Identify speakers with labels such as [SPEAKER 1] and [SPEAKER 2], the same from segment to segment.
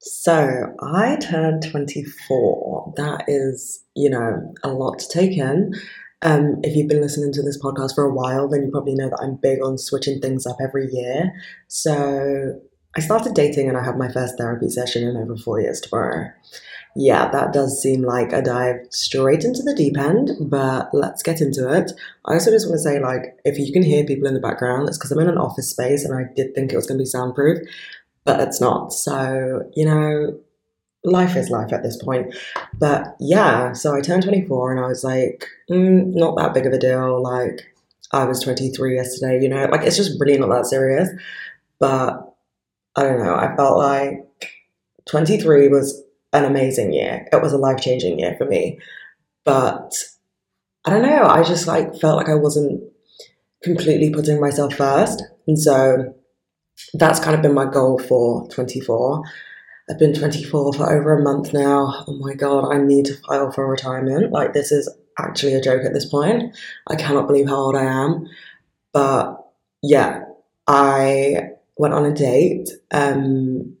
[SPEAKER 1] So I turned 24. That is, you know, a lot to take in. Um, if you've been listening to this podcast for a while, then you probably know that I'm big on switching things up every year. So I started dating and I have my first therapy session in over four years tomorrow. Yeah, that does seem like a dive straight into the deep end, but let's get into it. I also just want to say, like, if you can hear people in the background, it's because I'm in an office space and I did think it was going to be soundproof but it's not. So, you know, life is life at this point. But yeah, so I turned 24 and I was like, mm, not that big of a deal. Like, I was 23 yesterday, you know, like it's just really not that serious. But I don't know, I felt like 23 was an amazing year. It was a life changing year for me. But I don't know, I just like felt like I wasn't completely putting myself first. And so that's kind of been my goal for 24. I've been 24 for over a month now. Oh my god, I need to file for retirement. Like, this is actually a joke at this point. I cannot believe how old I am. But yeah, I went on a date um,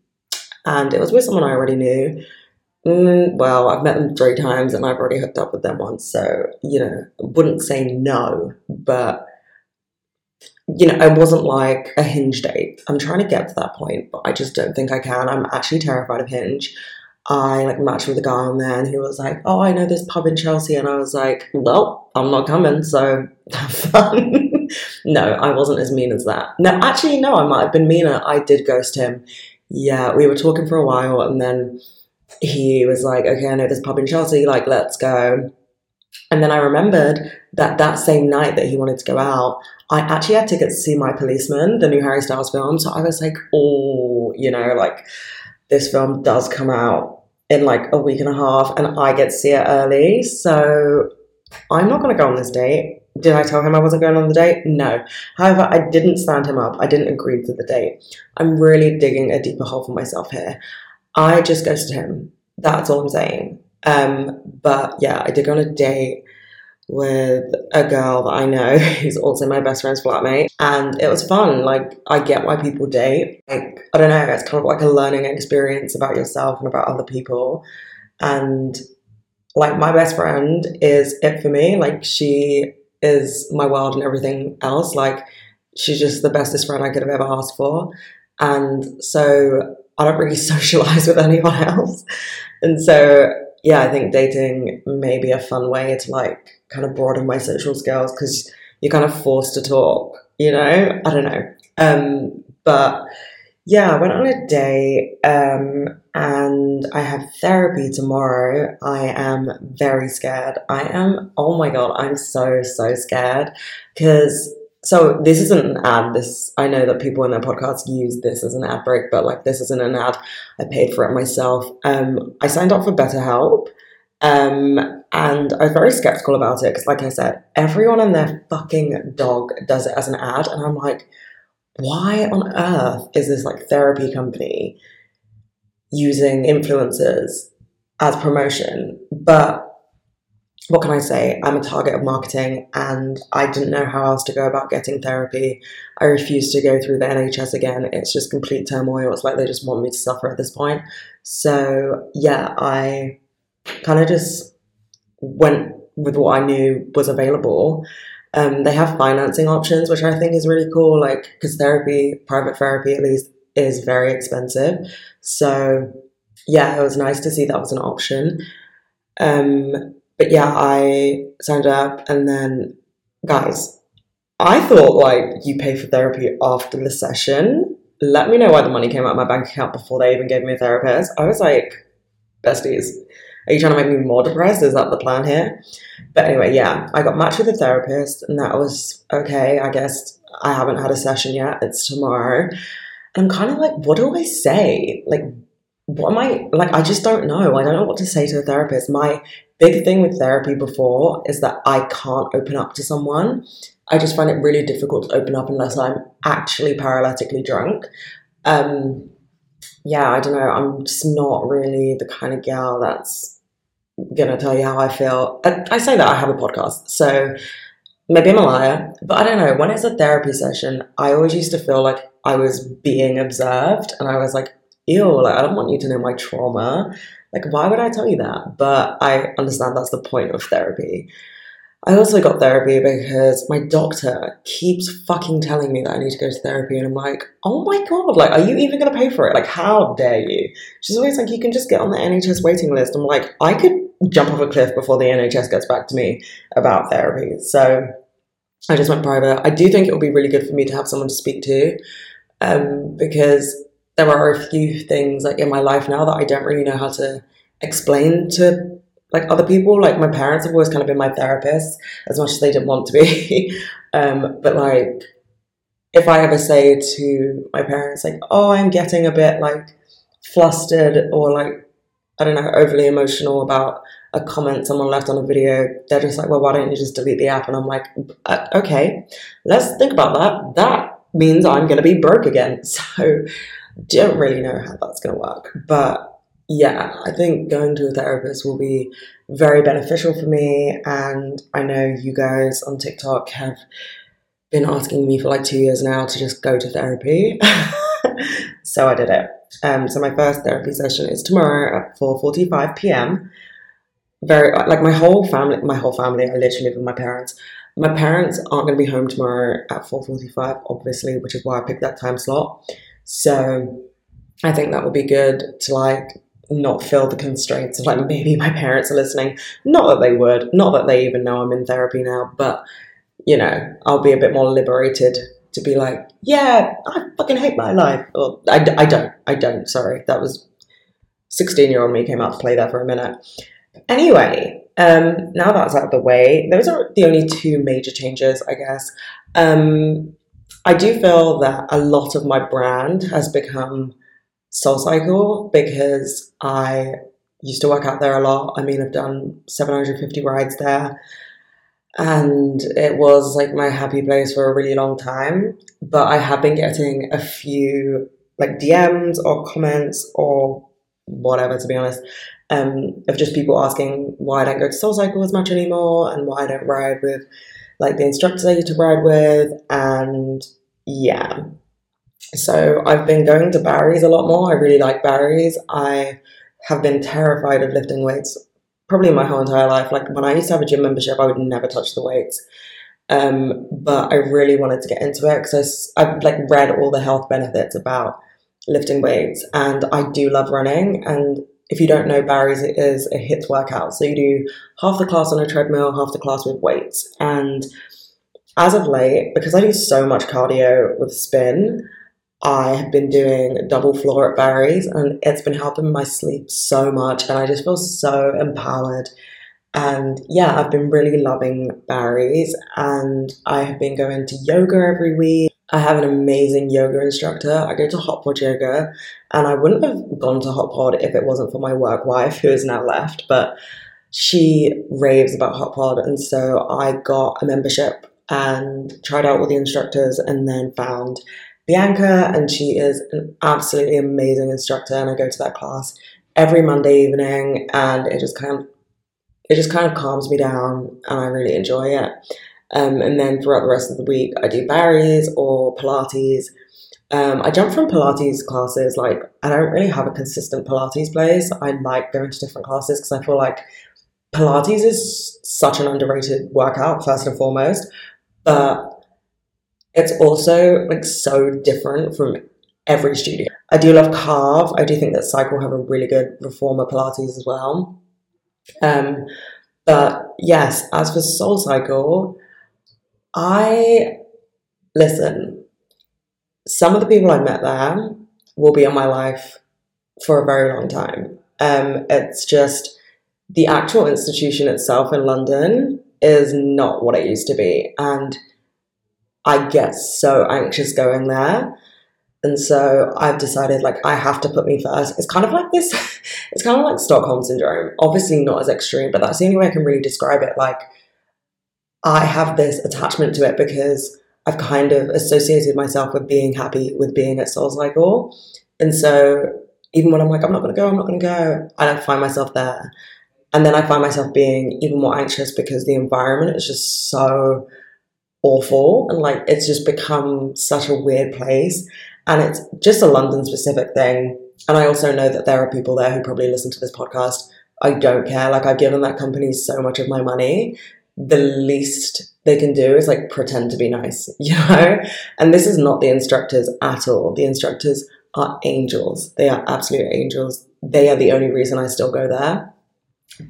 [SPEAKER 1] and it was with someone I already knew. Mm, well, I've met them three times and I've already hooked up with them once, so you know, wouldn't say no, but you know, it wasn't like a hinge date. I'm trying to get to that point, but I just don't think I can. I'm actually terrified of hinge. I like matched with a guy on there and he was like, Oh, I know this pub in Chelsea. And I was like, Well, I'm not coming, so have fun. no, I wasn't as mean as that. No, actually, no, I might have been meaner. I did ghost him. Yeah, we were talking for a while and then he was like, Okay, I know this pub in Chelsea, like, let's go. And then I remembered that that same night that he wanted to go out, I actually had tickets to see My Policeman, the new Harry Styles film. So I was like, oh, you know, like this film does come out in like a week and a half and I get to see it early. So I'm not going to go on this date. Did I tell him I wasn't going on the date? No. However, I didn't stand him up. I didn't agree to the date. I'm really digging a deeper hole for myself here. I just ghosted him. That's all I'm saying. Um, but yeah, I did go on a date with a girl that I know who's also my best friend's flatmate, and it was fun. Like, I get why people date. Like, I don't know, it's kind of like a learning experience about yourself and about other people. And like, my best friend is it for me. Like, she is my world and everything else. Like, she's just the bestest friend I could have ever asked for. And so I don't really socialize with anyone else. And so yeah, I think dating may be a fun way to like kind of broaden my social skills because you're kind of forced to talk, you know? I don't know. Um, but yeah, I went on a date um, and I have therapy tomorrow. I am very scared. I am, oh my God, I'm so, so scared because so this isn't an ad. This I know that people in their podcasts use this as an ad break, but like this isn't an ad. I paid for it myself. Um, I signed up for BetterHelp, um, and I was very skeptical about it because, like I said, everyone and their fucking dog does it as an ad, and I'm like, why on earth is this like therapy company using influencers as promotion? But what can I say? I'm a target of marketing and I didn't know how else to go about getting therapy. I refused to go through the NHS again. It's just complete turmoil. It's like they just want me to suffer at this point. So, yeah, I kind of just went with what I knew was available. Um, they have financing options, which I think is really cool, like, because therapy, private therapy at least, is very expensive. So, yeah, it was nice to see that was an option. Um, but yeah, I signed up and then, guys, I thought like you pay for therapy after the session. Let me know why the money came out of my bank account before they even gave me a therapist. I was like, besties, are you trying to make me more depressed? Is that the plan here? But anyway, yeah, I got matched with a therapist and that was okay. I guess I haven't had a session yet. It's tomorrow. And I'm kind of like, what do I say? Like, what am I like? I just don't know. I don't know what to say to a therapist. My big thing with therapy before is that I can't open up to someone. I just find it really difficult to open up unless I'm actually paralytically drunk. Um, yeah, I don't know. I'm just not really the kind of gal that's gonna tell you how I feel. I, I say that I have a podcast, so maybe I'm a liar, but I don't know. When it's a therapy session, I always used to feel like I was being observed, and I was like, ew, like I don't want you to know my trauma. Like, why would I tell you that? But I understand that's the point of therapy. I also got therapy because my doctor keeps fucking telling me that I need to go to therapy, and I'm like, oh my god, like, are you even gonna pay for it? Like, how dare you? She's always like, you can just get on the NHS waiting list. I'm like, I could jump off a cliff before the NHS gets back to me about therapy. So I just went private. I do think it would be really good for me to have someone to speak to, um, because there are a few things like in my life now that I don't really know how to explain to like other people. Like my parents have always kind of been my therapists as much as they didn't want to be. um, but like if I ever say to my parents like, "Oh, I'm getting a bit like flustered or like I don't know, overly emotional about a comment someone left on a video, they're just like, well, why don't you just delete the app? And I'm like, uh, okay, let's think about that. That means I'm going to be broke again. So don't really know how that's going to work. But yeah, I think going to a therapist will be very beneficial for me. And I know you guys on TikTok have been asking me for like two years now to just go to therapy. so I did it. Um, so my first therapy session is tomorrow at 4:45 p.m. Very like my whole family, my whole family. I literally live with my parents. My parents aren't going to be home tomorrow at 4:45, obviously, which is why I picked that time slot. So I think that would be good to like not feel the constraints of like maybe my parents are listening. Not that they would, not that they even know I'm in therapy now, but you know, I'll be a bit more liberated to be like, yeah, I fucking hate my life. Or I, I don't, I don't, sorry. That was 16 year old me came out to play there for a minute. Anyway, um, now that's out of the way, those are the only two major changes, I guess. Um, I do feel that a lot of my brand has become Soul Cycle because I used to work out there a lot. I mean, I've done 750 rides there and it was like my happy place for a really long time. But I have been getting a few like DMs or comments or whatever, to be honest, um, of just people asking why I don't go to Soul Cycle as much anymore and why I don't ride with like the instructors I used to ride with. And yeah, so I've been going to Barry's a lot more. I really like Barry's. I have been terrified of lifting weights probably my whole entire life. Like when I used to have a gym membership, I would never touch the weights. Um, but I really wanted to get into it because I've like read all the health benefits about lifting weights, and I do love running. And if you don't know, Barry's it is a HIIT workout, so you do half the class on a treadmill, half the class with weights. And as of late, because I do so much cardio with spin, I have been doing double floor at Barry's and it's been helping my sleep so much and I just feel so empowered. And yeah, I've been really loving Barry's and I have been going to yoga every week. I have an amazing yoga instructor. I go to Hot Pod Yoga and I wouldn't have gone to Hot Pod if it wasn't for my work wife who has now left, but she raves about Hot Pod and so I got a membership and tried out with the instructors and then found Bianca, and she is an absolutely amazing instructor. And I go to that class every Monday evening, and it just kind of it just kind of calms me down, and I really enjoy it. Um, and then throughout the rest of the week, I do Barry's or Pilates. Um, I jump from Pilates classes. Like I don't really have a consistent Pilates place. I like going to different classes because I feel like Pilates is such an underrated workout, first and foremost. But it's also like so different from every studio. I do love Carve. I do think that Psycle have a really good reformer Pilates as well. Um, but yes, as for Soul Cycle, I listen. Some of the people I met there will be in my life for a very long time. Um, it's just the actual institution itself in London is not what it used to be, and I get so anxious going there. And so I've decided like I have to put me first. It's kind of like this, it's kind of like Stockholm syndrome. Obviously not as extreme, but that's the only way I can really describe it. Like I have this attachment to it because I've kind of associated myself with being happy with being at Soul Cycle. And so even when I'm like, I'm not gonna go, I'm not gonna go, I don't find myself there. And then I find myself being even more anxious because the environment is just so awful and like it's just become such a weird place and it's just a london specific thing and I also know that there are people there who probably listen to this podcast. I don't care. Like I've given that company so much of my money. The least they can do is like pretend to be nice, you know? And this is not the instructors at all. The instructors are angels. They are absolute angels. They are the only reason I still go there.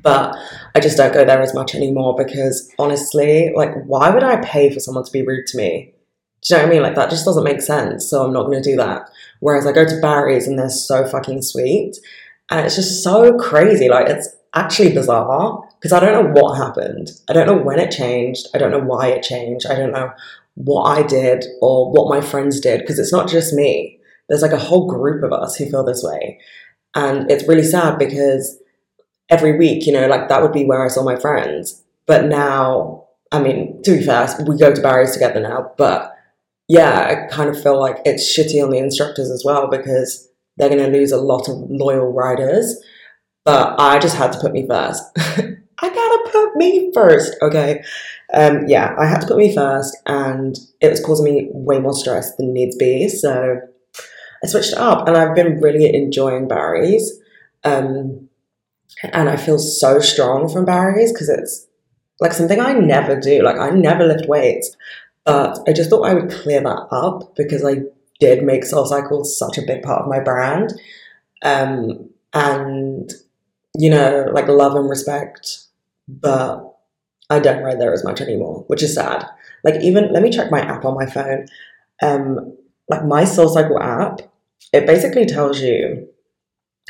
[SPEAKER 1] But I just don't go there as much anymore because honestly, like, why would I pay for someone to be rude to me? Do you know what I mean? Like, that just doesn't make sense. So I'm not going to do that. Whereas I go to Barry's and they're so fucking sweet. And it's just so crazy. Like, it's actually bizarre because I don't know what happened. I don't know when it changed. I don't know why it changed. I don't know what I did or what my friends did because it's not just me. There's like a whole group of us who feel this way. And it's really sad because every week, you know, like that would be where I saw my friends. But now, I mean, to be fair, we go to Barry's together now, but yeah, I kind of feel like it's shitty on the instructors as well because they're going to lose a lot of loyal riders. But I just had to put me first. I gotta put me first, okay? Um, yeah, I had to put me first, and it was causing me way more stress than needs be. So I switched it up, and I've been really enjoying Barry's. Um, and I feel so strong from Barry's because it's like something I never do. Like I never lift weights, but I just thought I would clear that up because I did make Soul Cycle such a big part of my brand. Um, and you know, like love and respect, but I don't ride there as much anymore, which is sad. Like even let me check my app on my phone. Um, like my Soul Cycle app, it basically tells you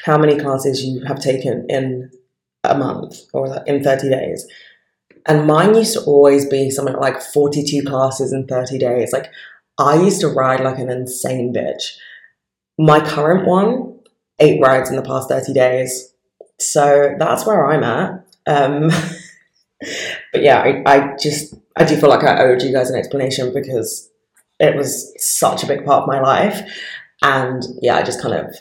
[SPEAKER 1] how many classes you have taken in a month or in 30 days. And mine used to always be something like 42 classes in 30 days. Like, I used to ride like an insane bitch. My current one, eight rides in the past 30 days. So that's where I'm at. Um, but yeah, I, I just, I do feel like I owed you guys an explanation because it was such a big part of my life. And yeah, I just kind of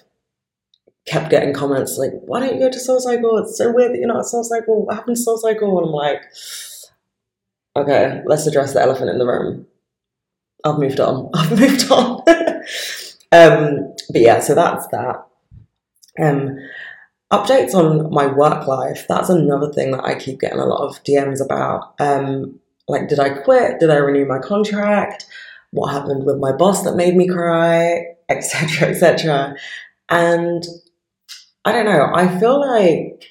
[SPEAKER 1] kept getting comments like, why don't you go to Soul Cycle? It's so weird that you're not at Soul Cycle. What happened to Soul Cycle? And I'm like, okay, let's address the elephant in the room. I've moved on. I've moved on. um, but yeah, so that's that. Um, updates on my work life. That's another thing that I keep getting a lot of DMs about. Um, like, did I quit? Did I renew my contract? What happened with my boss that made me cry? Etc. Etc. And I don't know. I feel like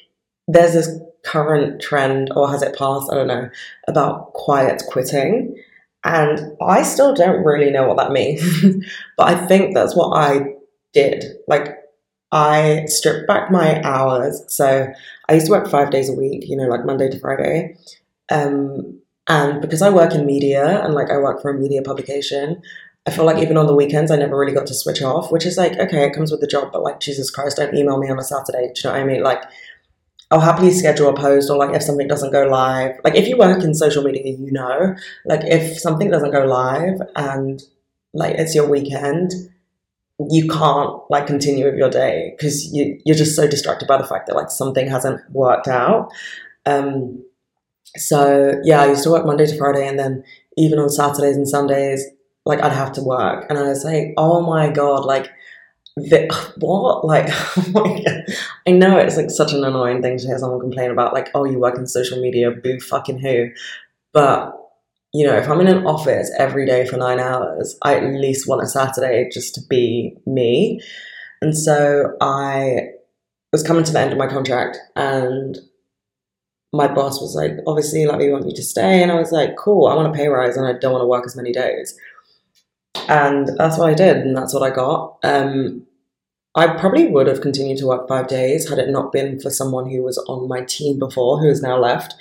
[SPEAKER 1] there's this current trend, or has it passed? I don't know, about quiet quitting. And I still don't really know what that means. but I think that's what I did. Like, I stripped back my hours. So I used to work five days a week, you know, like Monday to Friday. Um, and because I work in media and like I work for a media publication, I feel like even on the weekends, I never really got to switch off, which is like, okay, it comes with the job, but like, Jesus Christ, don't email me on a Saturday. Do you know what I mean? Like, I'll happily schedule a post or like if something doesn't go live. Like, if you work in social media, you know, like, if something doesn't go live and like it's your weekend, you can't like continue with your day because you, you're just so distracted by the fact that like something hasn't worked out. Um, so yeah, I used to work Monday to Friday and then even on Saturdays and Sundays, like I'd have to work, and I was like, oh my god, like the, what? Like, oh I know it's like such an annoying thing to hear someone complain about, like, oh, you work in social media, boo fucking who. But, you know, if I'm in an office every day for nine hours, I at least want a Saturday just to be me. And so I was coming to the end of my contract and my boss was like, obviously, like, we want you to stay. And I was like, cool, I want a pay rise and I don't want to work as many days. And that's what I did, and that's what I got. Um, I probably would have continued to work five days had it not been for someone who was on my team before who has now left.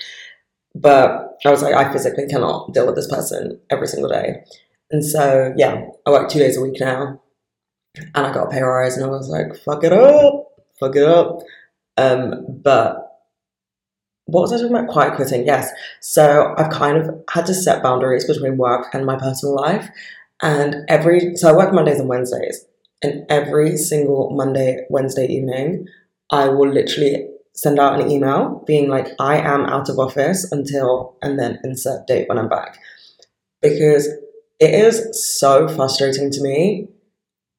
[SPEAKER 1] But I was like, I physically cannot deal with this person every single day. And so, yeah, I work two days a week now. And I got a pay rise, and I was like, fuck it up, fuck it up. Um, but what was I talking about? Quiet quitting, yes. So I've kind of had to set boundaries between work and my personal life. And every, so I work Mondays and Wednesdays. And every single Monday, Wednesday evening, I will literally send out an email being like, I am out of office until, and then insert date when I'm back. Because it is so frustrating to me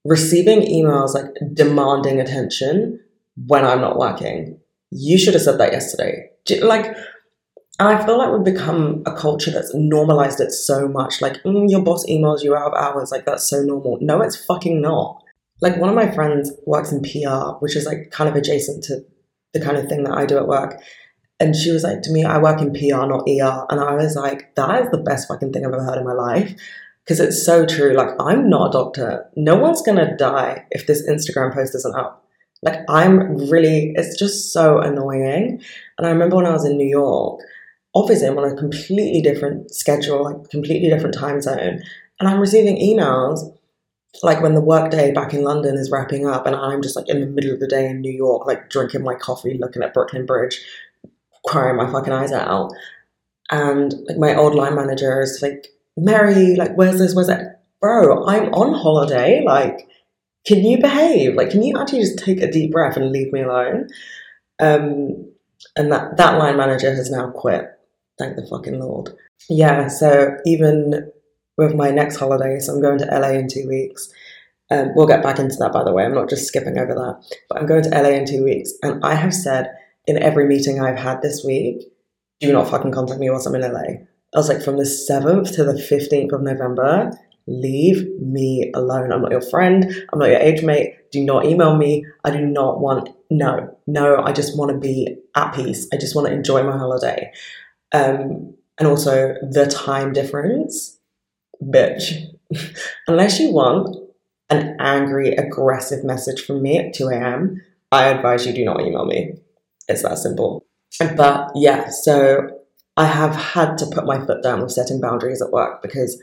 [SPEAKER 1] receiving emails like demanding attention when I'm not working. You should have said that yesterday. Like, and I feel like we've become a culture that's normalized it so much. Like, mm, your boss emails you out of hours. Like, that's so normal. No, it's fucking not. Like, one of my friends works in PR, which is like kind of adjacent to the kind of thing that I do at work. And she was like to me, I work in PR, not ER. And I was like, that is the best fucking thing I've ever heard in my life. Because it's so true. Like, I'm not a doctor. No one's going to die if this Instagram post isn't up. Like, I'm really, it's just so annoying. And I remember when I was in New York, I'm on a completely different schedule, like, completely different time zone. And I'm receiving emails like when the workday back in London is wrapping up and I'm just like in the middle of the day in New York, like drinking my coffee, looking at Brooklyn Bridge, crying my fucking eyes out. And like my old line manager is like, Mary, like, where's this? Where's that? Bro, I'm on holiday. Like, can you behave? Like, can you actually just take a deep breath and leave me alone? Um, and that, that line manager has now quit. Thank the fucking Lord. Yeah, so even with my next holiday, so I'm going to LA in two weeks. Um, we'll get back into that, by the way. I'm not just skipping over that. But I'm going to LA in two weeks. And I have said in every meeting I've had this week, do not fucking contact me whilst I'm in LA. I was like, from the 7th to the 15th of November, leave me alone. I'm not your friend. I'm not your age mate. Do not email me. I do not want, no, no, I just want to be at peace. I just want to enjoy my holiday. Um, and also the time difference, bitch. Unless you want an angry, aggressive message from me at 2 a.m., I advise you do not email me. It's that simple. But yeah, so I have had to put my foot down with setting boundaries at work because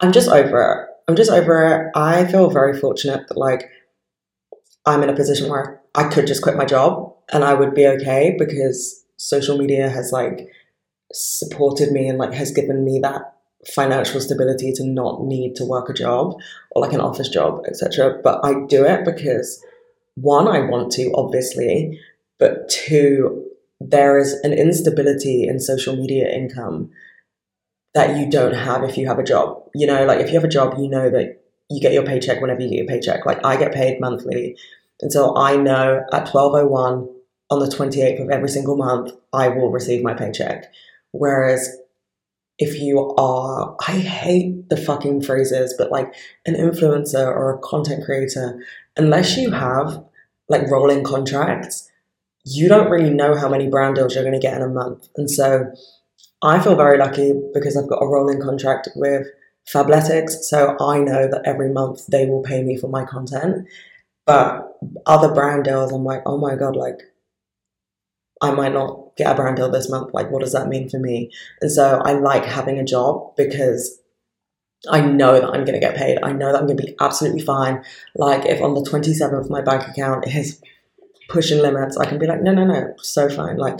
[SPEAKER 1] I'm just over it. I'm just over it. I feel very fortunate that like I'm in a position where I could just quit my job and I would be okay because social media has like supported me and like has given me that financial stability to not need to work a job or like an office job, etc. But I do it because one, I want to, obviously, but two, there is an instability in social media income that you don't have if you have a job. You know, like if you have a job, you know that you get your paycheck whenever you get your paycheck. Like I get paid monthly. And so I know at 1201 on the 28th of every single month, I will receive my paycheck. Whereas if you are, I hate the fucking phrases, but like an influencer or a content creator, unless you have like rolling contracts, you don't really know how many brand deals you're going to get in a month. And so I feel very lucky because I've got a rolling contract with Fabletics. So I know that every month they will pay me for my content. But other brand deals, I'm like, oh my God, like I might not get a brand deal this month. Like, what does that mean for me? And so I like having a job because I know that I'm going to get paid. I know that I'm going to be absolutely fine. Like, if on the 27th my bank account is pushing limits, I can be like, no, no, no, so fine. Like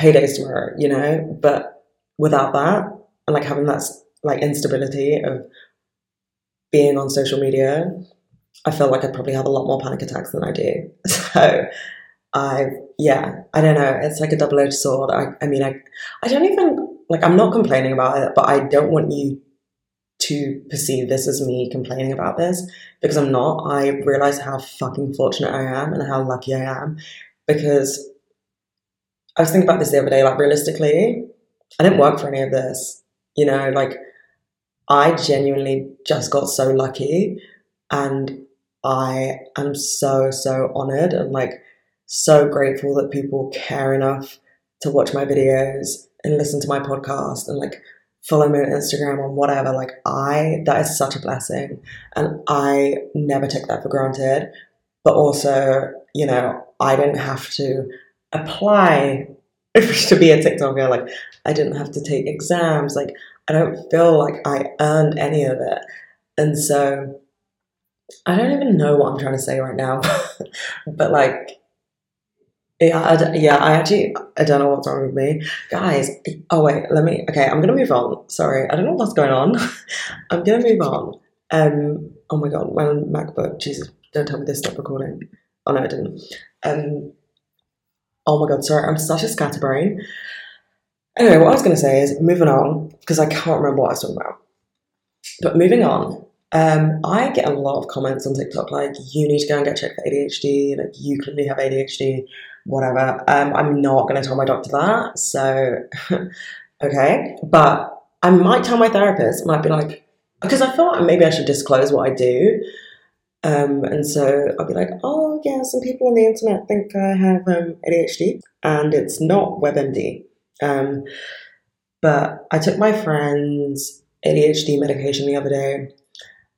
[SPEAKER 1] paydays tomorrow, you know? But without that, and like having that like instability of being on social media, I feel like I'd probably have a lot more panic attacks than I do. So I, yeah, I don't know. It's like a double edged sword. I, I mean, I, I don't even, like, I'm not complaining about it, but I don't want you to perceive this as me complaining about this because I'm not. I realize how fucking fortunate I am and how lucky I am because I was thinking about this the other day. Like, realistically, I didn't work for any of this. You know, like, I genuinely just got so lucky and I am so, so honored and like so grateful that people care enough to watch my videos and listen to my podcast and like follow me on Instagram or whatever. Like I, that is such a blessing. And I never take that for granted. But also, you know, I didn't have to apply to be a TikToker. Like I didn't have to take exams. Like I don't feel like I earned any of it. And so I don't even know what I'm trying to say right now. but like yeah, I, yeah, I actually I don't know what's wrong with me, guys. Oh wait, let me. Okay, I'm gonna move on. Sorry, I don't know what's going on. I'm gonna move on. Um. Oh my god, my MacBook. Jesus, don't tell me this stopped recording. Oh no, it didn't. Um. Oh my god, sorry. I'm such a scatterbrain. Anyway, what I was gonna say is moving on because I can't remember what I was talking about. But moving on, Um, I get a lot of comments on TikTok like, you need to go and get checked for ADHD, like, you clearly have ADHD, whatever. Um, I'm not going to tell my doctor that. So, okay. But I might tell my therapist, I might be like, because I feel like maybe I should disclose what I do. Um, and so I'll be like, oh, yeah, some people on the internet think I have um, ADHD, and it's not WebMD. Um, but I took my friend's ADHD medication the other day,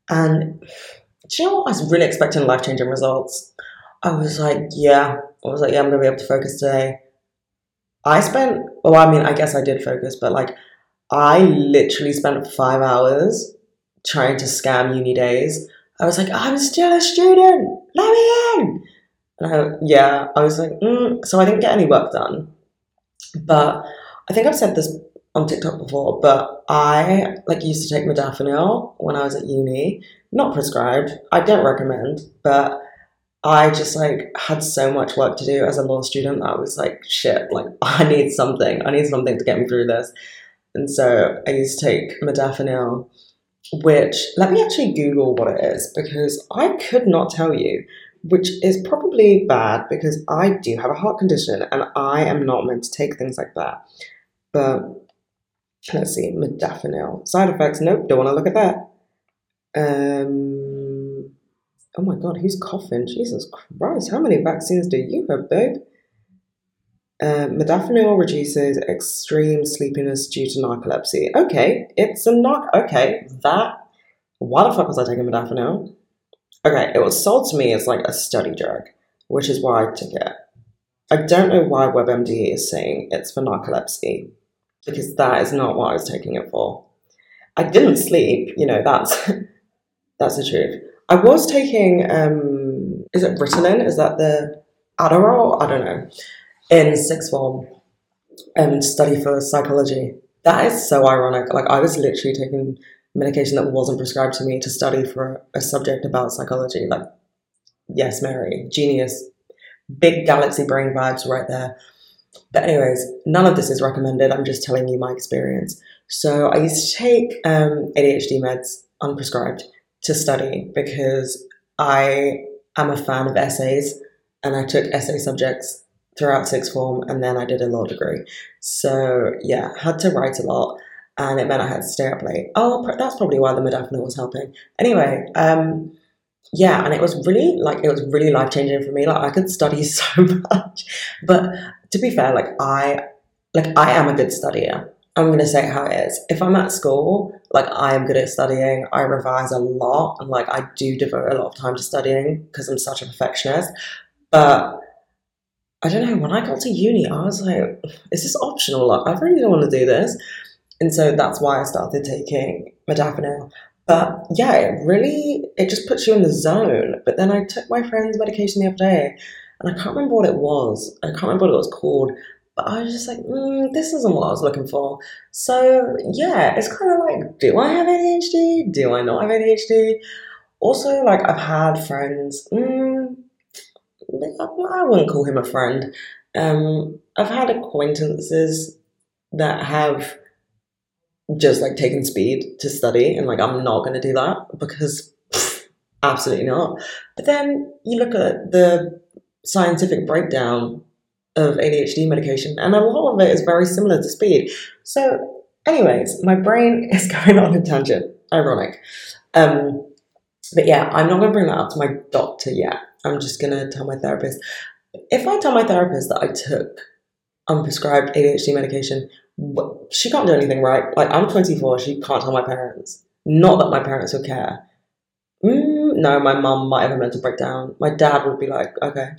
[SPEAKER 1] and do you know what? I was really expecting life changing results. I was like, yeah, I was like, yeah, I'm gonna be able to focus today. I spent, well, I mean, I guess I did focus, but like, I literally spent five hours trying to scam UNiDAYS. I was like, I'm still a student, let me in. And I, yeah, I was like, mm. so I didn't get any work done. But I think I've said this on TikTok before, but I like used to take modafinil when I was at uni, not prescribed. I don't recommend, but I just like had so much work to do as a law student I was like, shit, like I need something. I need something to get me through this. And so I used to take modafinil, which let me actually Google what it is because I could not tell you, which is probably bad because I do have a heart condition and I am not meant to take things like that. But let's see, modafinil. Side effects, nope, don't want to look at that. Um, oh my god, who's coughing? Jesus Christ, how many vaccines do you have, babe? Uh, modafinil reduces extreme sleepiness due to narcolepsy. Okay, it's a narc. Okay, that. Why the fuck was I taking modafinil? Okay, it was sold to me as like a study drug, which is why I took it. I don't know why WebMD is saying it's for narcolepsy, because that is not what I was taking it for. I didn't sleep, you know, that's that's the truth. I was taking um is it Ritalin? Is that the Adderall? I don't know in sixth form and study for psychology. That is so ironic. Like I was literally taking medication that wasn't prescribed to me to study for a subject about psychology. Like, yes, Mary, genius, big galaxy brain vibes right there. But anyways, none of this is recommended. I'm just telling you my experience. So I used to take um, ADHD meds unprescribed to study because I am a fan of essays and I took essay subjects throughout sixth form, and then I did a law degree. So yeah, had to write a lot, and it meant I had to stay up late. Oh, that's probably why the modafinil was helping. Anyway, um, yeah, and it was really like it was really life changing for me. Like I could study so much, but to be fair, like I like I am a good studier. I'm going to say how it is. If I'm at school, like I am good at studying, I revise a lot, and like I do devote a lot of time to studying because I'm such a perfectionist. But I don't know, when I got to uni, I was like, is this optional? Like, I really don't want to do this. And so that's why I started taking modafinil. But yeah, it really, it just puts you in the zone. But then I took my friend's medication the other day and I can't remember what it was. I can't remember what it was called. But I was just like, mm, this isn't what I was looking for. So yeah, it's kind of like, do I have ADHD? Do I not have ADHD? Also, like, I've had friends, mm, I wouldn't call him a friend. Um, I've had acquaintances that have just like taken speed to study, and like I'm not going to do that because pff, absolutely not. But then you look at the scientific breakdown of ADHD medication, and a lot of it is very similar to speed. So, anyways, my brain is going on a tangent. Ironic. Um, but yeah, I'm not going to bring that up to my doctor yet I'm just going to tell my therapist. If I tell my therapist that I took unprescribed ADHD medication, she can't do anything right. Like, I'm 24, she can't tell my parents. Not that my parents would care. Mm, no, my mum might have a mental breakdown. My dad would be like, okay.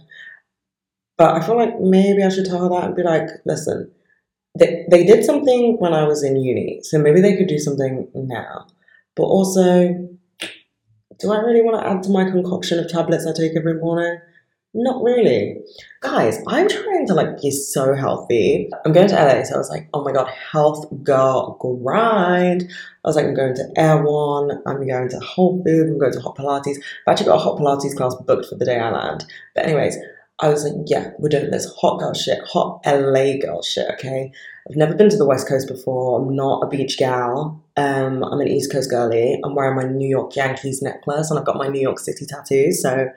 [SPEAKER 1] But I feel like maybe I should tell her that and be like, listen, they, they did something when I was in uni, so maybe they could do something now. But also, do I really want to add to my concoction of tablets I take every morning? Not really. Guys, I'm trying to like be so healthy. I'm going to LA, so I was like, oh my god, health girl grind. I was like, I'm going to Erewhon, I'm going to Whole Foods, I'm going to Hot Pilates. I've actually got a Hot Pilates class booked for the day I land. But anyways, I was like, yeah, we're doing this hot girl shit, hot LA girl shit, okay? I've never been to the West Coast before. I'm not a beach gal. Um, I'm an East Coast girly. I'm wearing my New York Yankees necklace and I've got my New York City tattoos. So,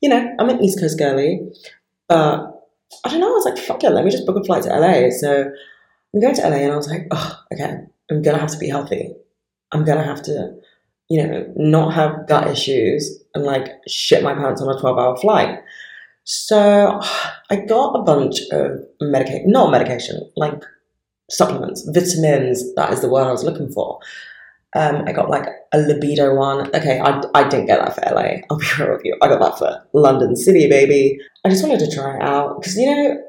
[SPEAKER 1] you know, I'm an East Coast girly. But I don't know, I was like, fuck it, let me just book a flight to LA. So I'm going to LA and I was like, oh, okay, I'm gonna have to be healthy. I'm gonna have to, you know, not have gut issues and like shit my pants on a 12 hour flight. So I got a bunch of medication, not medication, like supplements, vitamins. That is the word I was looking for. Um, I got like a libido one. Okay, I, I didn't get that for LA. I'll be real with you. I got that for London City, baby. I just wanted to try it out because you know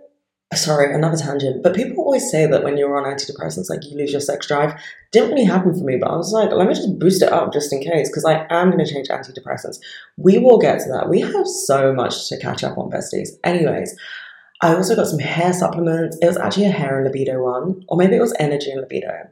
[SPEAKER 1] sorry, another tangent, but people always say that when you're on antidepressants, like you lose your sex drive. Didn't really happen for me, but I was like, let me just boost it up just in case, because I am going to change antidepressants. We will get to that. We have so much to catch up on, besties. Anyways, I also got some hair supplements. It was actually a hair and libido one, or maybe it was energy and libido,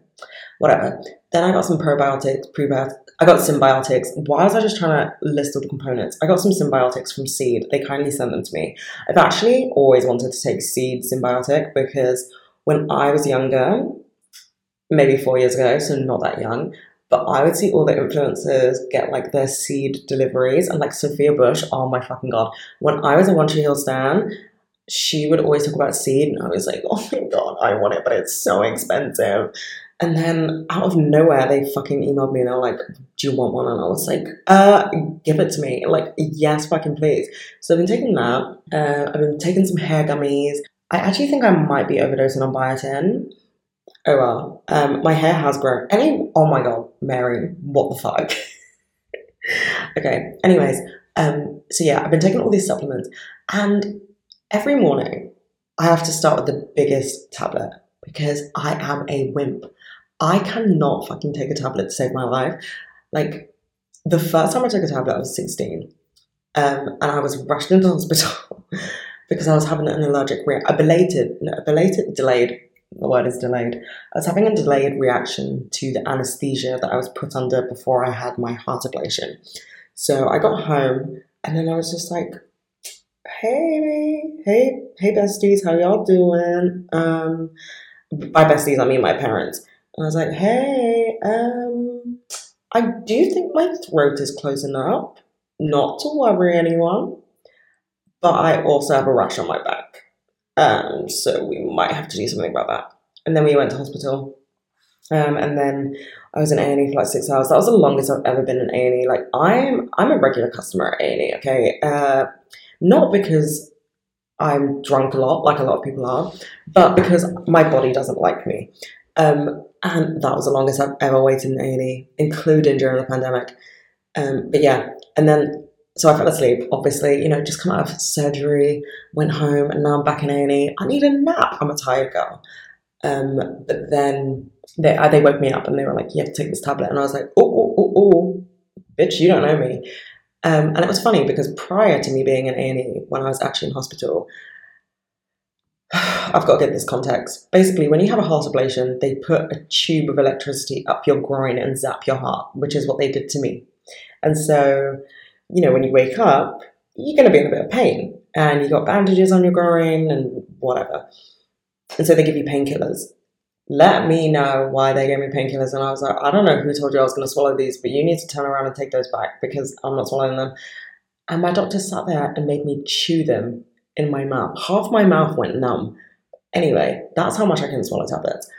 [SPEAKER 1] whatever. Then I got some probiotics, prebiotics, I got synbiotics. Why was I just trying to list all the components? I got some synbiotics from Seed. They kindly sent them to me. I've actually always wanted to take Seed synbiotic because when I was younger, maybe four years ago, so not that young, but I would see all the influencers get like their seed deliveries and like Sophia Bush, oh my fucking god. When I was a One Tree Hill stan, she would always talk about seed and I was like, oh my god, I want it, but it's so expensive. And then out of nowhere, they fucking emailed me and they were like, Do you want one? And I was like, uh, give it to me. Like, yes, fucking please. So I've been taking that. Uh, I've been taking some hair gummies. I actually think I might be overdosing on biotin. Oh well. Um, my hair has grown. Any oh my god, Mary, what the fuck? okay. Anyways, um, so yeah, I've been taking all these supplements and every morning I have to start with the biggest tablet because I am a wimp. I cannot fucking take a tablet to save my life. Like the first time I took a tablet, I was 16. Um, and I was rushed into hospital because I was having an allergic reaction, a belated, no, a belated, delayed, the word is delayed. I was having a delayed reaction to the anesthesia that I was put under before I had my heart ablation. So I got home and then I was just like, hey, hey, hey, besties, how y'all doing? Um, by besties, I mean my parents. And I was like, hey, um, I do think my throat is closing up. Not to worry anyone, but I also have a rash on my back. Um, so we might have to do something about that. And then we went to hospital. Um, and then I was in A&E for like six hours. That was the longest I've ever been in A&E. Like I'm, I'm a regular customer at A&E. Okay, uh, not because I'm drunk a lot, like a lot of people are, but because my body doesn't like me. Um, and that was the longest I've ever waited in A&E, including during the pandemic. Um, but yeah, and then so I fell asleep. Obviously, you know, just come out of surgery, went home, and now I'm back in A&E. I need a nap. I'm a tired girl. Um, but then they they woke me up and they were like, "You have to take this tablet," and I was like, "Oh, oh, oh, oh, bitch, you don't know me." Um, and it was funny because prior to me being in A&E, when I was actually in hospital, I've got to get this context. Basically, when you have a heart ablation, they put a tube of electricity up your groin and zap your heart, which is what they did to me. And so, you know, when you wake up, you're going to be in a bit of pain and you've got bandages on your groin and whatever. And so they give you painkillers. Let me know why they gave me painkillers. And I was like, I don't know who told you I was going to swallow these, but you need to turn around and take those back because I'm not swallowing them. And my doctor sat there and made me chew them in my mouth. Half my mouth went numb. Anyway, that's how much I can swallow tablets.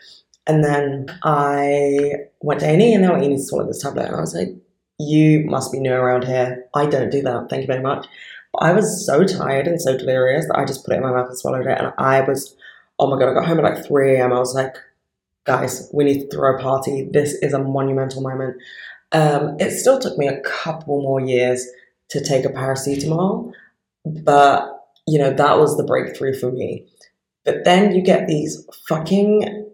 [SPEAKER 1] And then I went to A&E and they were like, you need to swallow this tablet. And I was like, you must be new around here. I don't do that. Thank you very much. But I was so tired and so delirious that I just put it in my mouth and swallowed it. And I was, oh my God, I got home at like 3 a.m. I was like, guys, we need to throw a party. This is a monumental moment. Um, it still took me a couple more years to take a paracetamol, but you know, that was the breakthrough for me. But then you get these fucking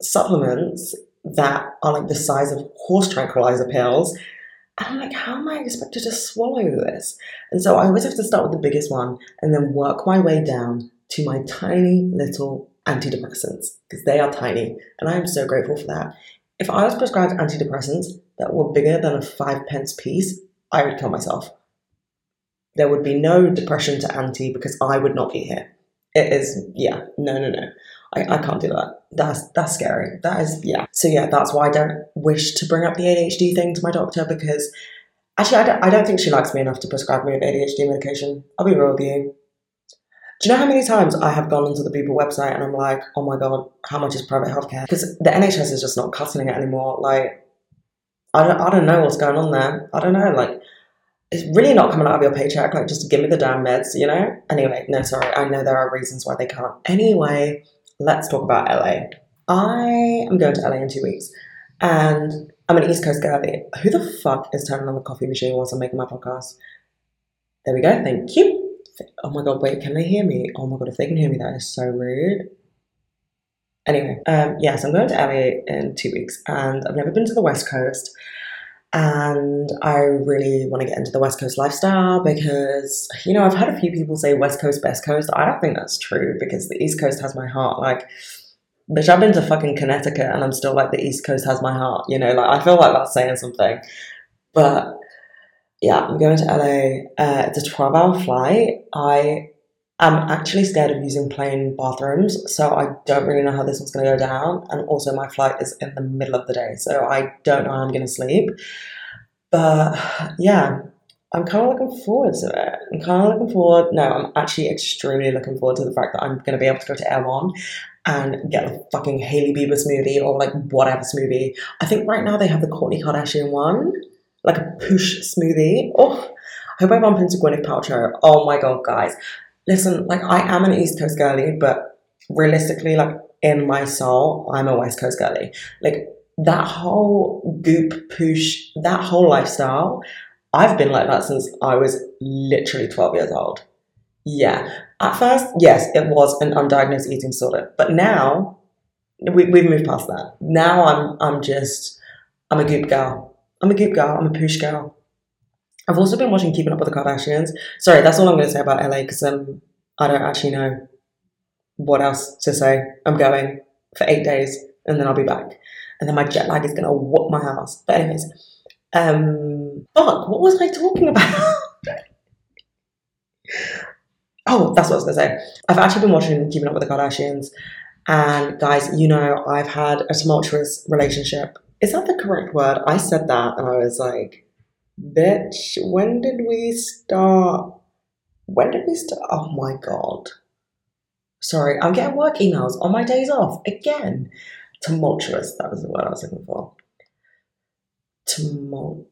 [SPEAKER 1] supplements that are like the size of horse tranquilizer pills. And I'm like, how am I expected to swallow this? And so I always have to start with the biggest one and then work my way down to my tiny little antidepressants because they are tiny. And I am so grateful for that. If I was prescribed antidepressants that were bigger than a five pence piece, I would kill myself there would be no depression to anti because I would not be here. It is, yeah, no, no, no. I, I can't do that. That's that's scary. That is, yeah. So yeah, that's why I don't wish to bring up the ADHD thing to my doctor because actually, I don't, I don't think she likes me enough to prescribe me with ADHD medication. I'll be real with you. Do you know how many times I have gone onto the Bupa website and I'm like, oh my god, how much is private healthcare? Because the NHS is just not cutting it anymore. Like, I don't, I don't know what's going on there. I don't know. Like, it's really not coming out of your paycheck. Like, just give me the damn meds, you know? Anyway, no, sorry. I know there are reasons why they can't. Anyway, let's talk about LA. I am going to LA in two weeks and I'm an East Coast girlie. Who the fuck is turning on the coffee machine whilst I'm making my podcast? There we go. Thank you. Oh my god, wait, can they hear me? Oh my god, if they can hear me, that is so rude. Anyway, um, yes, I'm going to LA in two weeks, and I've never been to the West Coast, and I really want to get into the West Coast lifestyle because you know I've heard a few people say West Coast, Best Coast. I don't think that's true because the East Coast has my heart. Like, bitch, I've been to fucking Connecticut, and I'm still like the East Coast has my heart. You know, like I feel like that's saying something, but yeah, I'm going to LA. Uh, it's a 12 hour flight. I am actually scared of using plane bathrooms, so I don't really know how this one's going to go down. And also, my flight is in the middle of the day, so I don't know how I'm going to sleep. But yeah, I'm kind of looking forward to it. I'm kind of looking forward. No, I'm actually extremely looking forward to the fact that I'm going to be able to go to Erewhon and get a fucking Hailey Bieber smoothie or like whatever smoothie. I think right now they have the Kourtney Kardashian one like a Poosh smoothie. Oh, I hope I bump into Gwyneth Paltrow. Oh my god, guys. Listen, like I am an East Coast girly, but realistically, like in my soul, I'm a West Coast girly. Like that whole goop Poosh, that whole lifestyle, I've been like that since I was literally 12 years old. Yeah. At first, yes, it was an undiagnosed eating disorder, but now we, we've moved past that. Now I'm I'm just I'm a goop girl. I'm a goop girl. I'm a Poosh girl. I've also been watching Keeping Up with the Kardashians. Sorry, that's all I'm going to say about LA because um, I don't actually know what else to say. I'm going for eight days and then I'll be back. And then my jet lag is going to whoop my ass. But, anyways, um, fuck, what was I talking about? oh, that's what I was going to say. I've actually been watching Keeping Up with the Kardashians. And guys, you know, I've had a tumultuous relationship is that the correct word? I said that and I was like, bitch, when did we start? When did we start? Oh my God. Sorry, I'm getting work emails on my days off again. Tumultuous, that was the word I was looking for. Tumult.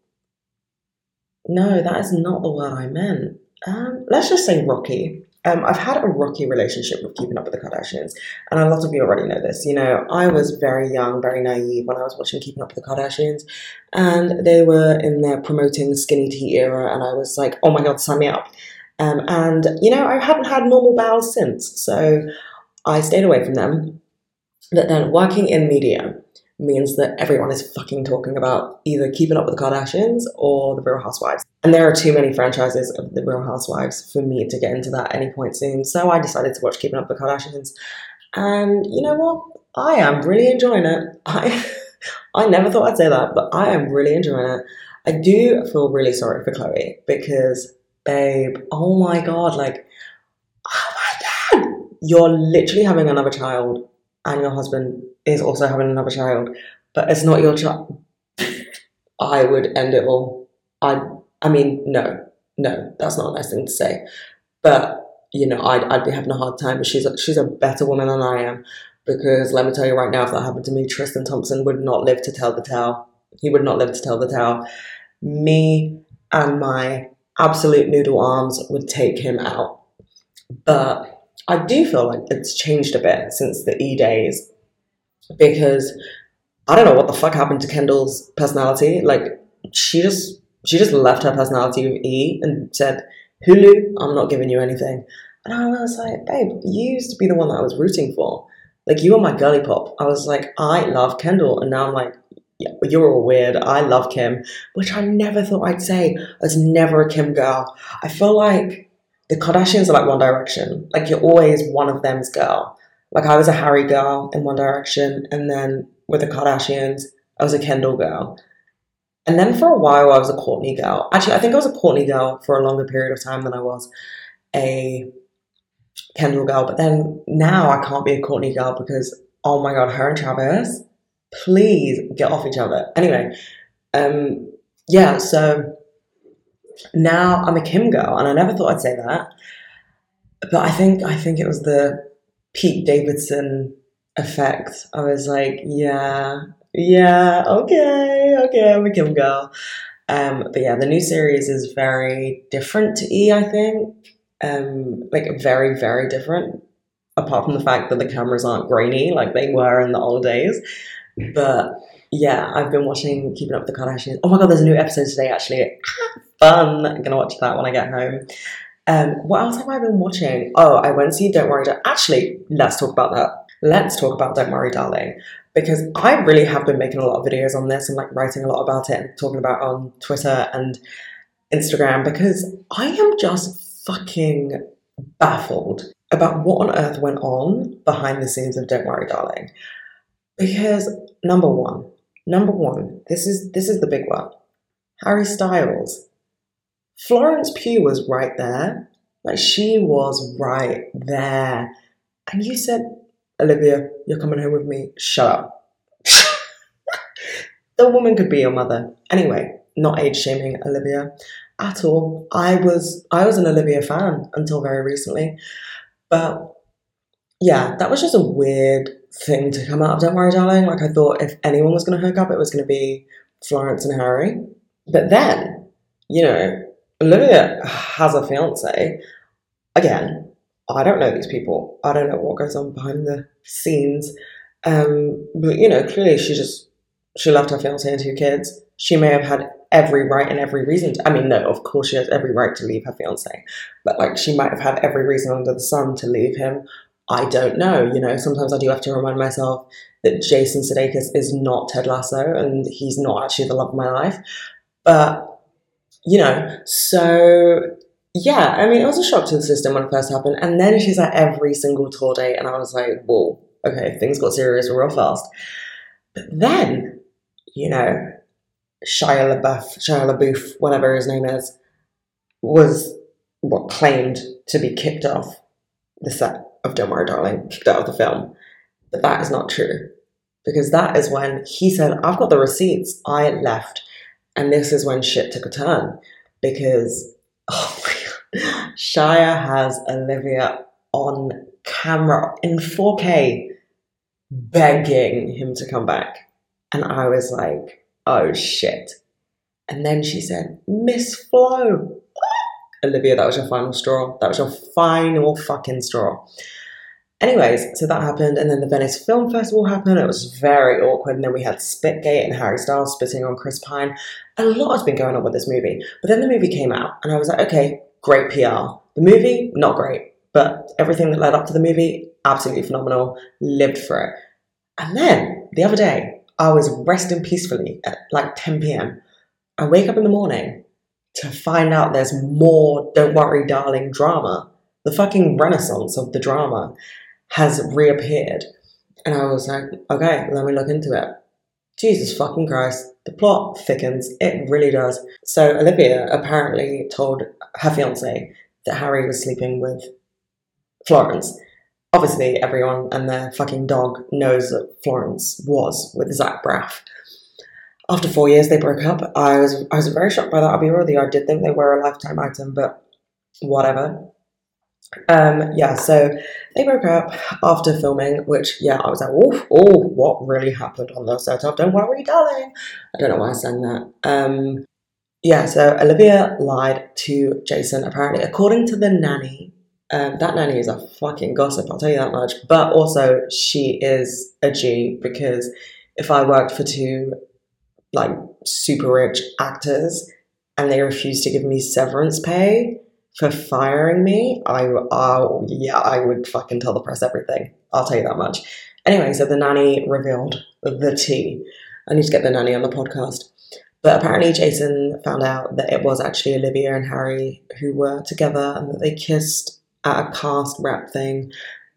[SPEAKER 1] No, that is not the word I meant. Um, let's just say rocky. Um, I've had a rocky relationship with Keeping Up with the Kardashians, and a lot of you already know this. You know, I was very young, very naive when I was watching Keeping Up with the Kardashians, and they were in their promoting skinny tea era, and I was like, oh my god, sign me up. Um, and, you know, I haven't had normal bowels since, so I stayed away from them. But then working in media, means that everyone is fucking talking about either Keeping Up with the Kardashians or The Real Housewives. And there are too many franchises of The Real Housewives for me to get into that at any point soon. So I decided to watch Keeping Up with the Kardashians. And you know what? I am really enjoying it. I I never thought I'd say that, but I am really enjoying it. I do feel really sorry for Khloé because, babe, oh my god, like, oh my god, you're literally having another child and your husband is also having another child, but it's not your child, I would end it all. I, I mean, no, no, that's not a nice thing to say. But you know, I'd, I'd be having a hard time. But she's a, she's a better woman than I am because let me tell you right now, if that happened to me, Tristan Thompson would not live to tell the tale. He would not live to tell the tale. Me and my absolute noodle arms would take him out. But I do feel like it's changed a bit since the E days because I don't know what the fuck happened to Kendall's personality. Like she just she just left her personality with E and said, Hulu, I'm not giving you anything. And I was like, babe, you used to be the one that I was rooting for. Like you were my girly pop. I was like, I love Kendall, and now I'm like, yeah, you're all weird. I love Kim, which I never thought I'd say. I was never a Kim girl. I feel like the Kardashians are like One Direction. Like you're always one of them's girl. Like I was a Harry girl in One Direction, and then with the Kardashians, I was a Kendall girl. And then for a while, I was a Kourtney girl. Actually, I think I was a Kourtney girl for a longer period of time than I was a Kendall girl. But then now I can't be a Kourtney girl because, oh my God, her and Travis, please get off each other. Anyway, um, yeah, so now I'm a Kim girl, and I never thought I'd say that. But I think I think it was the Pete Davidson effect. I was like, yeah, yeah, okay, okay, I'm a Kim girl. Um, but yeah, the new series is very different to E, I think. Um, like very, very different. Apart from the fact that the cameras aren't grainy like they were in the old days. But yeah, I've been watching Keeping Up with the Kardashians. Oh my god, there's a new episode today actually. Fun. I'm gonna watch that when I get home. Um, what else have I been watching? Oh, I went to see Don't Worry. Don't... Actually, let's talk about that. Let's talk about Don't Worry, Darling, because I really have been making a lot of videos on this and like writing a lot about it and talking about on Twitter and Instagram because I am just fucking baffled about what on earth went on behind the scenes of Don't Worry, Darling. Because number one, number one, this is this is the big one. Harry Styles. Florence Pugh was right there. Like she was right there. And you said, Olivia, you're coming home with me. Shut up. the woman could be your mother. Anyway, not age shaming Olivia at all. I was I was an Olivia fan until very recently. But yeah, that was just a weird thing to come out of Don't Worry Darling. Like I thought if anyone was gonna hook up, it was gonna be Florence and Harry. But then, you know, Olivia has a fiance. Again, I don't know these people. I don't know what goes on behind the scenes. Um, but you know, clearly she just she left her fiance and two kids. She may have had every right and every reason. To, I mean, no, of course she has every right to leave her fiance, but like she might have had every reason under the sun to leave him. I don't know. You know, sometimes I do have to remind myself that Jason Sudeikis is not Ted Lasso and he's not actually the love of my life. But you know, so yeah, I mean, it was a shock to the system when it first happened. And then she's at every single tour date, and I was like, whoa, okay, things got serious real fast. But then, you know, Shia LaBeouf, Shia LaBeouf, whatever his name is, was what claimed to be kicked off the set of Worry Darling, kicked out of the film. But that is not true. Because that is when he said, I've got the receipts, I left. And this is when shit took a turn. Because, oh my God, Shia has Olivia on camera in 4K begging him to come back. And I was like, oh shit. And then she said, Miss Flo. Olivia, that was your final straw. That was your final fucking straw. Anyways, so that happened, and then the Venice Film Festival happened. It was very awkward, and then we had Spitgate and Harry Styles spitting on Chris Pine. A lot has been going on with this movie. But then the movie came out, and I was like, okay, great PR. The movie, not great, but everything that led up to the movie, absolutely phenomenal. Lived for it. And then the other day, I was resting peacefully at like 10 p.m. I wake up in the morning to find out there's more Don't Worry Darling drama. The fucking renaissance of the drama has reappeared. And I was like, okay, let me look into it. Jesus fucking Christ, the plot thickens. It really does. So Olivia apparently told her fiance that Harry was sleeping with Florence obviously everyone and their fucking dog knows that Florence was with Zach Braff. After four years, they broke up. I was I was very shocked by that. I'll be real with you. I did think they were a lifetime item, but whatever. Um, yeah, so they broke up after filming, which yeah, I was like, oh, oh, what really happened on the set of Don't Worry, Darling? I don't know why I sang that. Um, yeah, so Olivia lied to Jason apparently, according to the nanny. Um, that nanny is a fucking gossip, I'll tell you that much. But also, she is a G because if I worked for two like super rich actors and they refused to give me severance pay for firing me, I, I yeah, I would fucking tell the press everything. I'll tell you that much. Anyway, so the nanny revealed the tea. I need to get the nanny on the podcast. But apparently, Jason found out that it was actually Olivia and Harry who were together and that they kissed at a cast wrap thing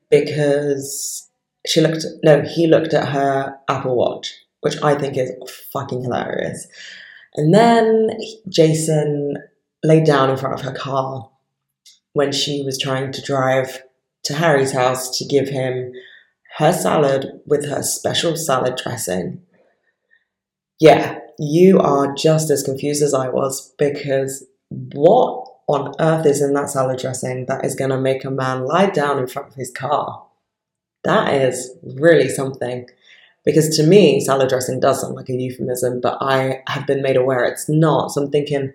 [SPEAKER 1] because she looked no he looked at her apple watch which i think is fucking hilarious And then Jason laid down in front of her car when she was trying to drive to Harry's house to give him her salad with her special salad dressing. Yeah, you are just as confused as I was because what on earth is in that salad dressing that is going to make a man lie down in front of his car? That is really something. Because to me, salad dressing does sound like a euphemism, but I have been made aware it's not. So I'm thinking,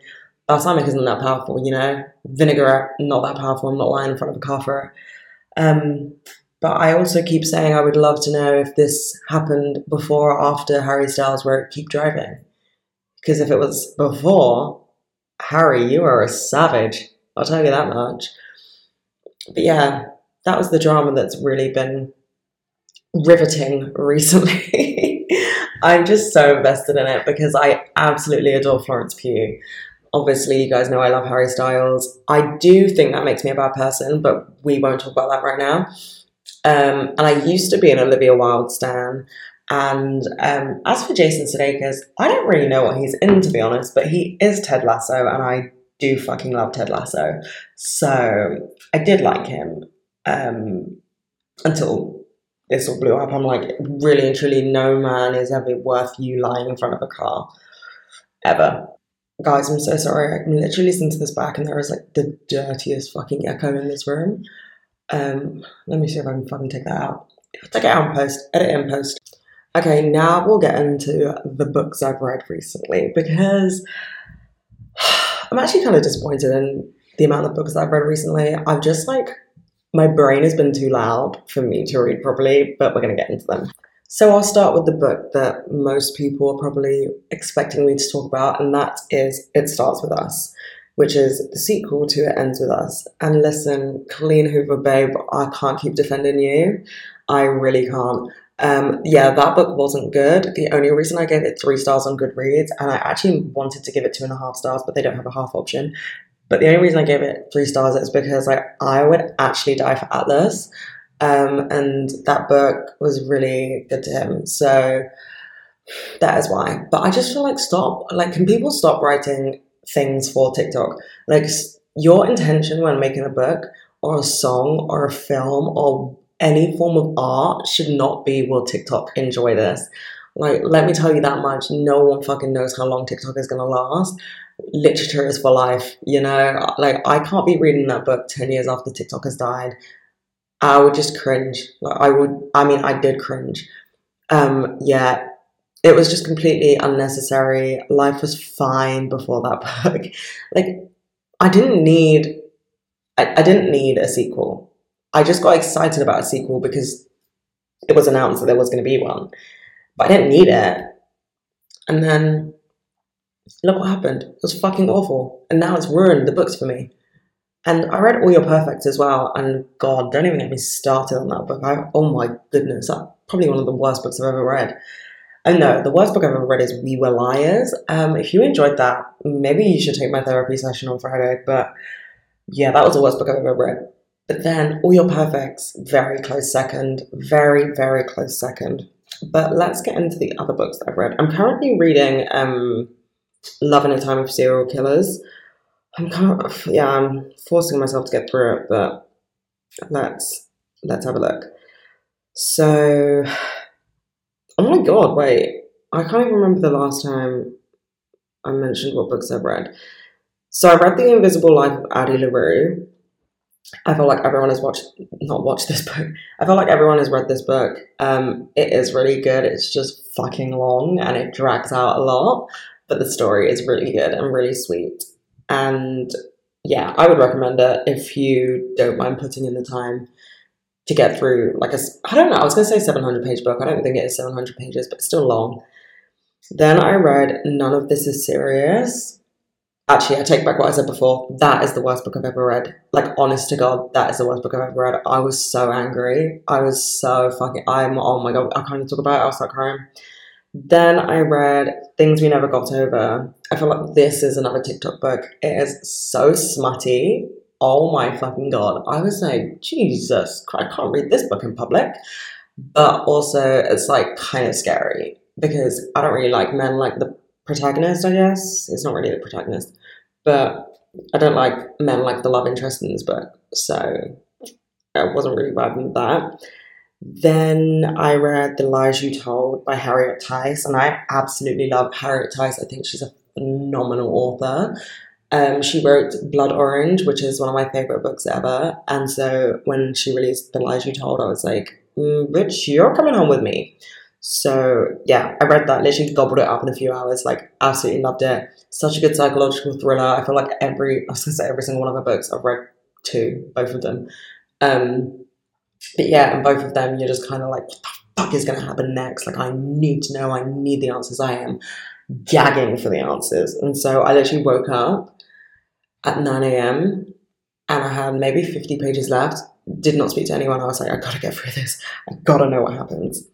[SPEAKER 1] balsamic isn't that powerful, you know? Vinaigrette, not that powerful. I'm not lying in front of a car for it. Um, but I also keep saying I would love to know if this happened before or after Harry Styles wrote Keep Driving. Because if it was before, Harry, you are a savage. I'll tell you that much. But yeah, that was the drama that's really been riveting recently. I'm just so invested in it because I absolutely adore Florence Pugh. Obviously, you guys know I love Harry Styles. I do think that makes me a bad person, but we won't talk about that right now. Um, and I used to be an Olivia Wilde stan. And um, as for Jason Sudeikis, I don't really know what he's in, to be honest, but he is Ted Lasso, and I do fucking love Ted Lasso. So I did like him um, until this all blew up. I'm like, really and truly, no man is ever worth you lying in front of a car. Ever. Guys, I'm so sorry. I'm literally listening to this back, and there is like the dirtiest fucking echo in this room. Um, let me see if I can fucking take that out. Take it out in post, edit it in post. Okay, now we'll get into the books I've read recently because I'm actually kind of disappointed in the amount of books I've read recently. I've just like my brain has been too loud for me to read properly, but we're to get into them. So I'll start with the book that most people are probably expecting me to talk about, and that is It Starts With Us, which is the sequel to It Ends With Us. And listen, Colleen Hoover, babe, I can't keep defending you. I really can't. Um, yeah, that book wasn't good. The only reason I gave it three stars on Goodreads, and I actually wanted to give it two and a half stars, but they don't have a half option, but the only reason I gave it three stars is because like I would actually die for Atlas. Um, and that book was really good to him. So that is why. But I just feel like stop. Like, can people stop writing things for TikTok? Like, your intention when making a book or a song or a film or any form of art should not be will TikTok enjoy this. Like, let me tell you that much. No one fucking knows how long TikTok is gonna last literature is for life, you know? Like, I can't be reading that book 10 years after TikTok has died. I would just cringe. Like, I would, I mean, I did cringe. Um, yeah, it was just completely unnecessary. Life was fine before that book. like, I didn't need, I, I didn't need a sequel. I just got excited about a sequel because it was announced that there was going to be one. But I didn't need it. And then look what happened. It was fucking awful. And now it's ruined the books for me. And I read All Your Perfects as well, and God, don't even get me started on that book. I, oh my goodness, that's probably one of the worst books I've ever read. And no, the worst book I've ever read is We Were Liars. Um, if you enjoyed that, maybe you should take my therapy session on Friday. But yeah, that was the worst book I've ever read. But then All Your Perfects, very close second, very, very close second. But let's get into the other books that I've read. I'm currently reading um, Love in a Time of Serial Killers. I'm kind of yeah, I'm forcing myself to get through it, but let's let's have a look. So, oh my god, wait, I can't even remember the last time I mentioned what books I've read. So I read The Invisible Life of Addie LaRue. I feel like everyone has watched, not watched this book. I feel like everyone has read this book. Um, it is really good. It's just fucking long and it drags out a lot but the story is really good and really sweet. And yeah, I would recommend it if you don't mind putting in the time to get through like a I don't know, I was gonna say 700 page book. I don't think it is 700 pages, but still long. Then I read None of This Is Serious. Actually, I take back what I said before. That is the worst book I've ever read. Like, honest to God, that is the worst book I've ever read. I was so angry. I was so fucking. I'm. Oh my god, I can't even talk about it. I'll start crying. Then I read Things We Never Got Over. I feel like this is another TikTok book. It is so smutty. Oh my fucking god. I was like, Jesus, I can't read this book in public. But also, it's like kind of scary because I don't really like men like the protagonist, I guess. It's not really the protagonist, but I don't like men like the love interest in this book, so I wasn't really vibing with that. Then I read The Lies You Told by Harriet Tyce, and I absolutely love Harriet Tyce. I think she's a phenomenal author. Um, she wrote Blood Orange, which is one of my favorite books ever. And so when she released The Lies You Told, I was like, mm, bitch, you're coming home with me. So yeah, I read that, literally gobbled it up in a few hours, like absolutely loved it. Such a good psychological thriller. I feel like every, I was gonna say every single one of her books, I've read two, both of them. Um, but yeah, and both of them, you're just kind of like, what the fuck is gonna happen next? Like, I need to know, I need the answers. I am gagging for the answers. And so I literally woke up at 9 a.m. and I had maybe 50 pages left. Did not speak to anyone. I was like, I gotta get through this. I gotta know what happens.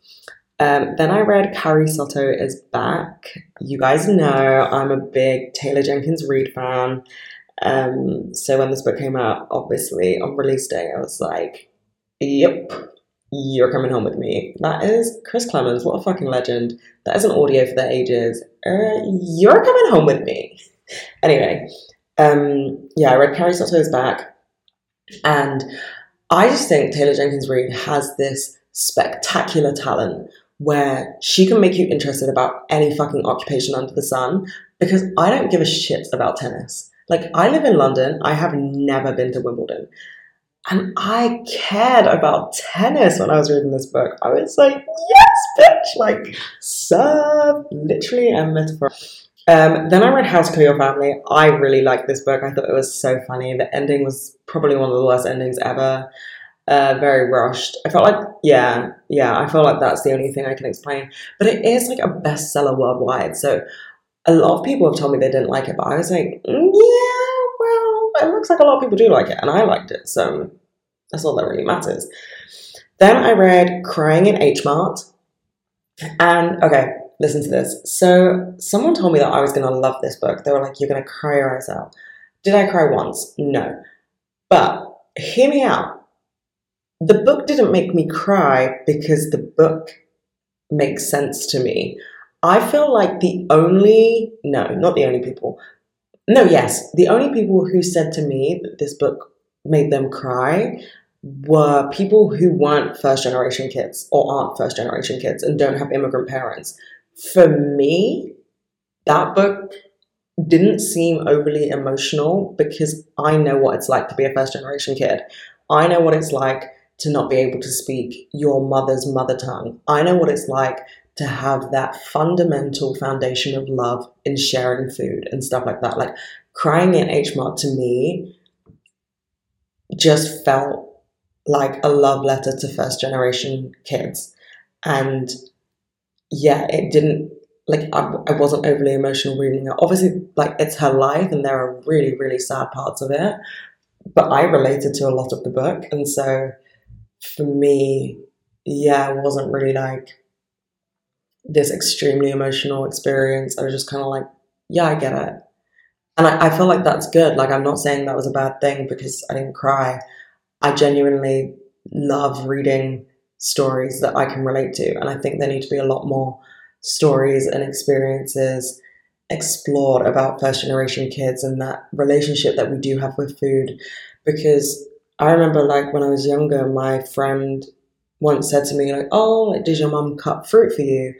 [SPEAKER 1] Um, then I read Carrie Soto is back. You guys know I'm a big Taylor Jenkins Reid fan. Um, so when this book came out, obviously on release day, I was like, yep, you're coming home with me. That is Chris Clemens. What a fucking legend. That is an audio for the ages. Uh, you're coming home with me. Anyway, um, yeah, I read Carrie Soto's back, and I just think Taylor Jenkins Reid has this spectacular talent where she can make you interested about any fucking occupation under the sun because I don't give a shit about tennis. Like, I live in London, I have never been to Wimbledon. And I cared about tennis when I was reading this book. I was like, yes, bitch! Like, serve, literally and metaphor. Um, then I read How to Kill Your Family. I really liked this book. I thought it was so funny. The ending was probably one of the worst endings ever. Uh, very rushed. I felt like, yeah, yeah, I feel like that's the only thing I can explain. But it is like a bestseller worldwide. So a lot of people have told me they didn't like it, but I was like, mm, yeah, well, it looks like a lot of people do like it, and I liked it. So that's all that really matters. Then I read Crying in H Mart. And okay, listen to this. So someone told me that I was to love this book. They were like, you're to cry your eyes out. Did I cry once? No. But hear me out. The book didn't make me cry because the book makes sense to me. I feel like the only, no, not the only people. No, yes, the only people who said to me that this book made them cry were people who weren't first generation kids or aren't first generation kids and don't have immigrant parents for me, that book didn't seem overly emotional because I know what it's like to be a first generation kid. I know what it's like to not be able to speak your mother's mother tongue. I know what it's like to have that fundamental foundation of love in sharing food and stuff like that. Like crying in H Mart to me just felt like a love letter to first generation kids. And yeah, it didn't like I, I wasn't overly emotional reading it. Obviously, like it's her life, and there are really really sad parts of it. But I related to a lot of the book, and so for me, yeah, it wasn't really like this extremely emotional experience. I was just kind of like, yeah, I get it. And I, I feel like that's good. Like, I'm not saying that was a bad thing because I didn't cry. I genuinely love reading stories that I can relate to. And I think there need to be a lot more stories and experiences explored about first generation kids and that relationship that we do have with food. Because I remember, like, when I was younger, my friend once said to me, like, oh, like, did your mum cut fruit for you?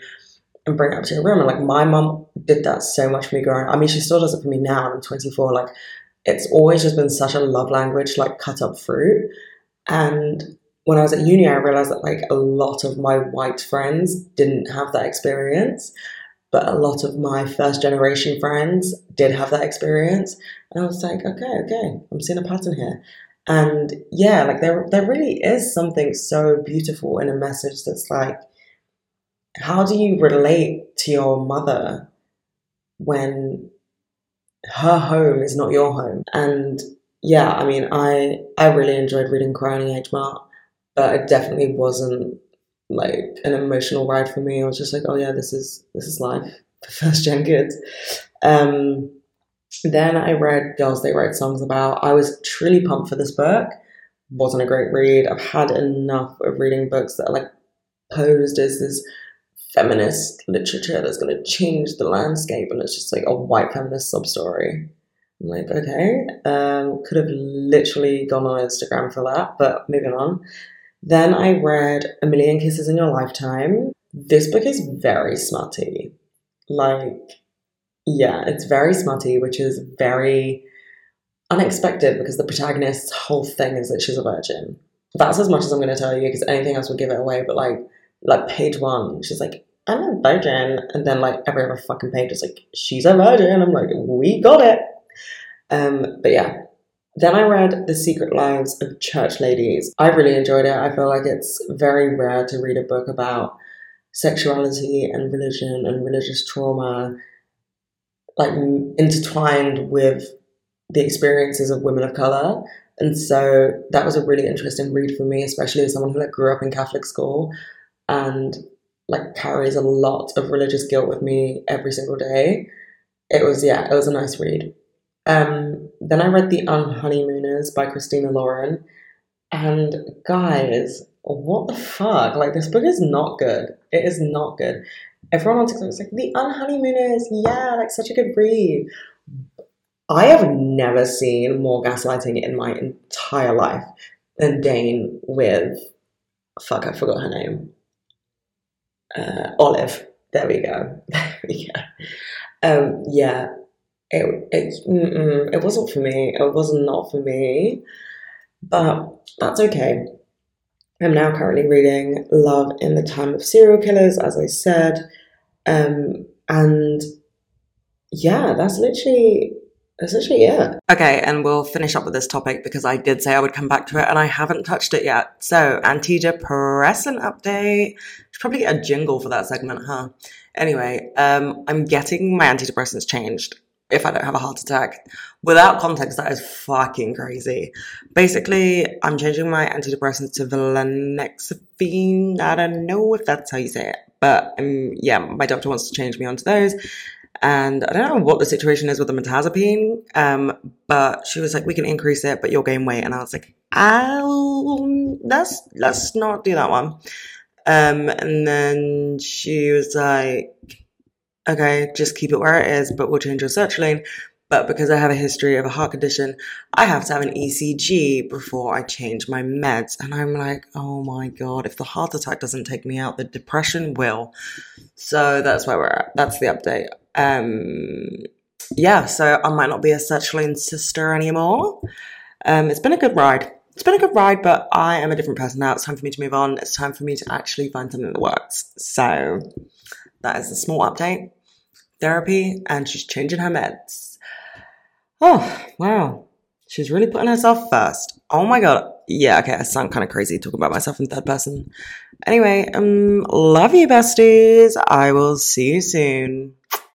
[SPEAKER 1] And bring it up to your room. And like my mum did that so much for me growing. up. I mean, she still does it for me now. I'm 24. Like, it's always just been such a love language, like cut up fruit. And when I was at uni, I realized that like a lot of my white friends didn't have that experience, but a lot of my first generation friends did have that experience. And I was like, okay, okay, I'm seeing a pattern here. And yeah, like there, there really is something so beautiful in a message that's like, how do you relate to your mother when her home is not your home? And yeah, I mean, I I really enjoyed reading Crying H Mart but it definitely wasn't like an emotional ride for me. I was just like, oh yeah, this is this is life for first gen kids. Um, then I read Girls They Write Songs About. I was truly pumped for this book. Wasn't a great read. I've had enough of reading books that are like posed as this feminist literature that's going to change the landscape, and it's just like a white feminist sub story. I'm like, okay, um, could have literally gone on Instagram for that, but moving on. Then I read A Million Kisses in Your Lifetime. This book is very smutty. Like, yeah, it's very smutty, which is very unexpected because the protagonist's whole thing is that she's a virgin. That's as much as I'm going to tell you because anything else would give it away. But like, like page one, she's like, I'm a virgin, and then like every other fucking page is like, she's a virgin. I'm like, we got it. Um, but yeah. Then I read The Secret Lives of Church Ladies. I really enjoyed it. I feel like it's very rare to read a book about sexuality and religion and religious trauma like intertwined with the experiences of women of color and so that was a really interesting read for me especially as someone who like grew up in catholic school and like carries a lot of religious guilt with me every single day. It was yeah it was a nice read. Um, then i read the unhoneymooners by christina lauren. And guys what the fuck? Like this book is not good. It is not good. Everyone on tiktok is like the unhoneymooners yeah like such a good read. I have never seen more gaslighting in my entire life than Dane with fuck, I forgot her name. Uh, Olive. There we go. There we go. Um, yeah, it it it wasn't for me. It was not for me, but that's okay. I'm now currently reading Love in the Time of Serial Killers, as I said, um, and yeah, that's literally essentially, yeah. Okay, and we'll finish up with this topic because I did say I would come back to it and I haven't touched it yet. So, antidepressant update. Should probably get a jingle for that segment, huh? Anyway, um, I'm getting my antidepressants changed if I don't have a heart attack. Without context, that is fucking crazy. Basically, I'm changing my antidepressants to varenicline. I don't know if that's how you say it, but um, yeah, my doctor wants to change me onto those. And I don't know what the situation is with the mirtazapine, um, but she was like, "We can increase it, but you'll gain weight." And I was like, "Oh, let's let's not do that one." Um, and then she was like, "Okay, just keep it where it is, but we'll change your sertraline." But because I have a history of a heart condition, I have to have an ECG before I change my meds. And I'm like, oh my God, if the heart attack doesn't take me out, the depression will. So that's where we're at. That's the update. Um, yeah, so I might not be a sertraline sister anymore. Um, it's been a good ride. It's been a good ride, but I am a different person now. It's time for me to move on. It's time for me to actually find something that works. So that is a small update. Therapy, and she's changing her meds. Oh, wow. She's really putting herself first. Oh my god. Yeah, okay, I sound kind of crazy talking about myself in third person. Anyway, um, love you, besties. I will see you soon.